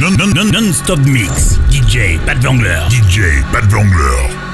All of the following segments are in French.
Non-stop mix. DJ Pat Vangler. DJ Pat Vangler.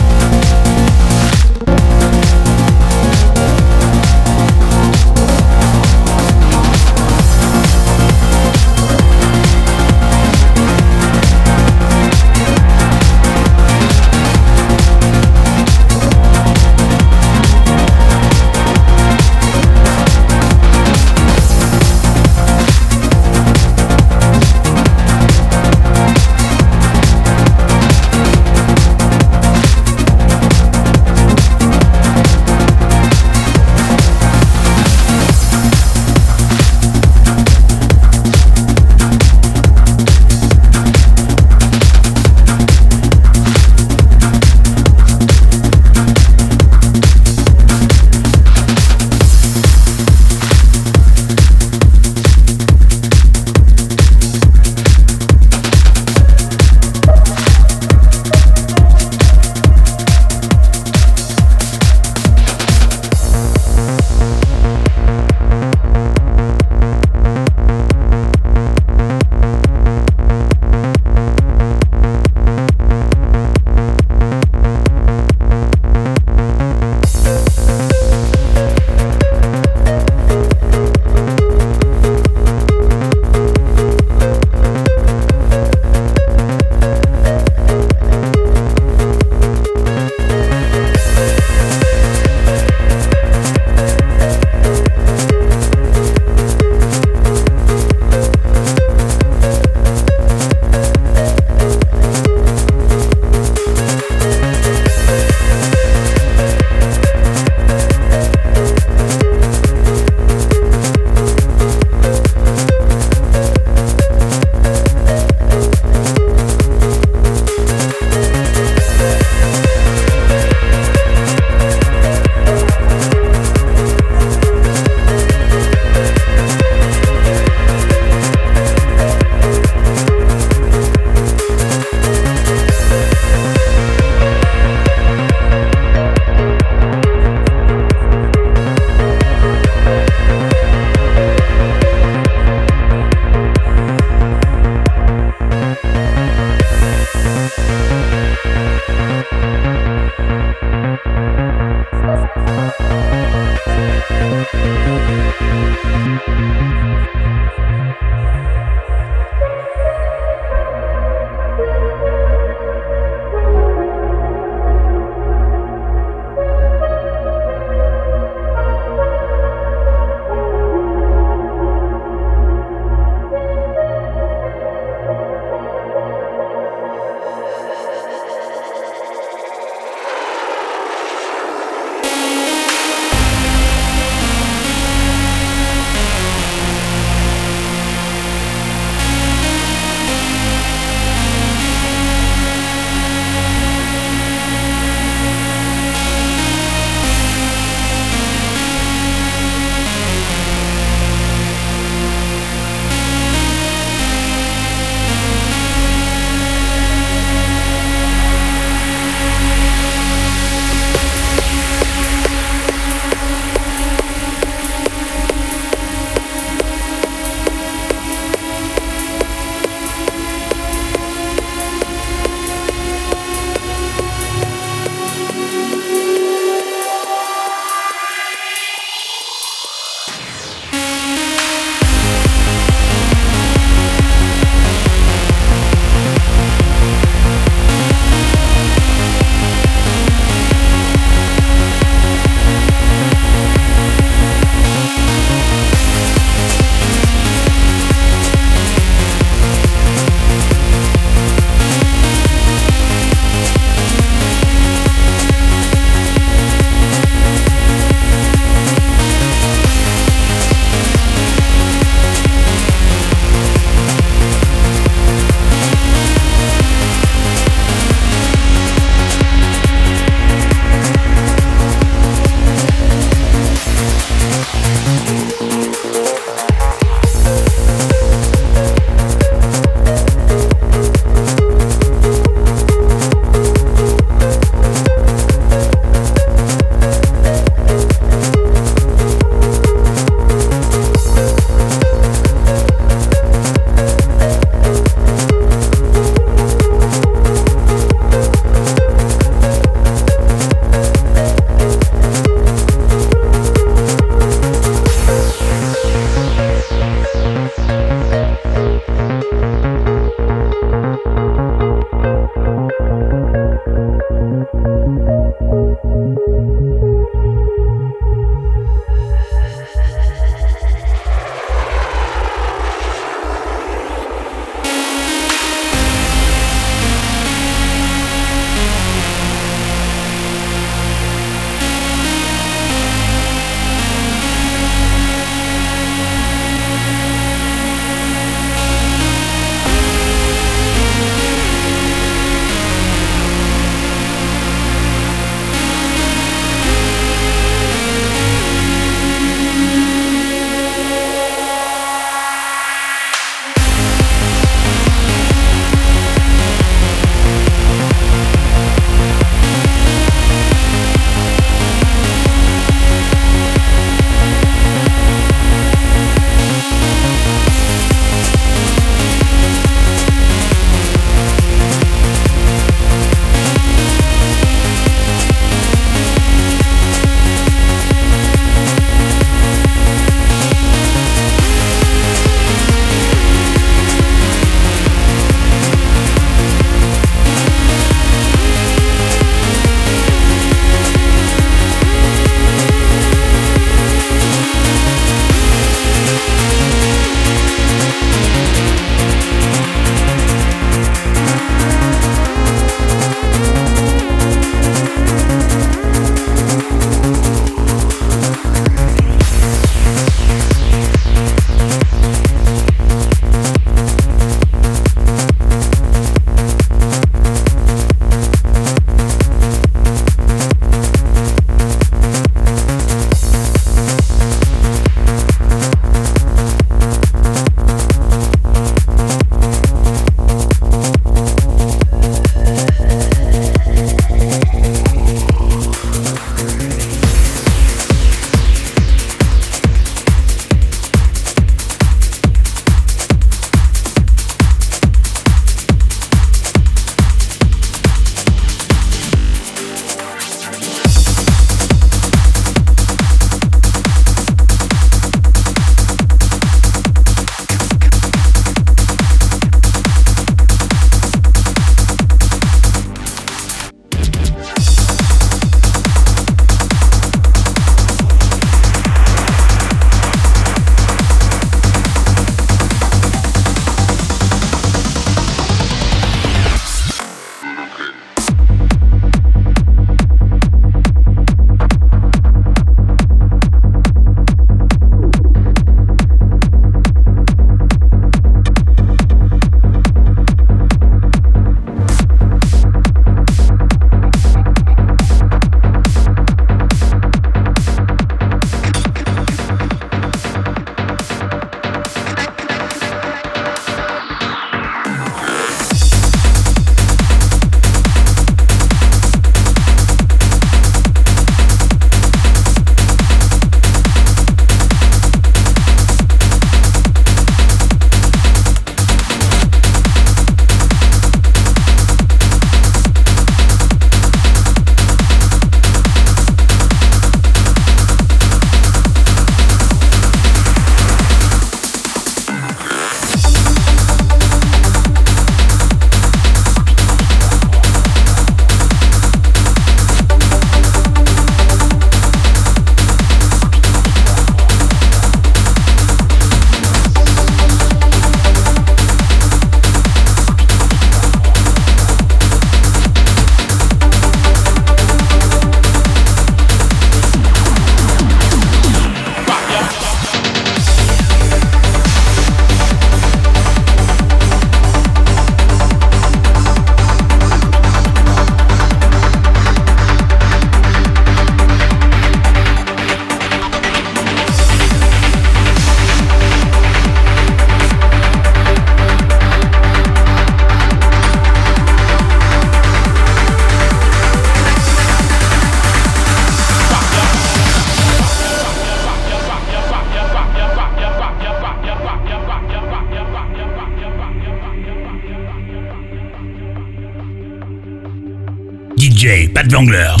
Pat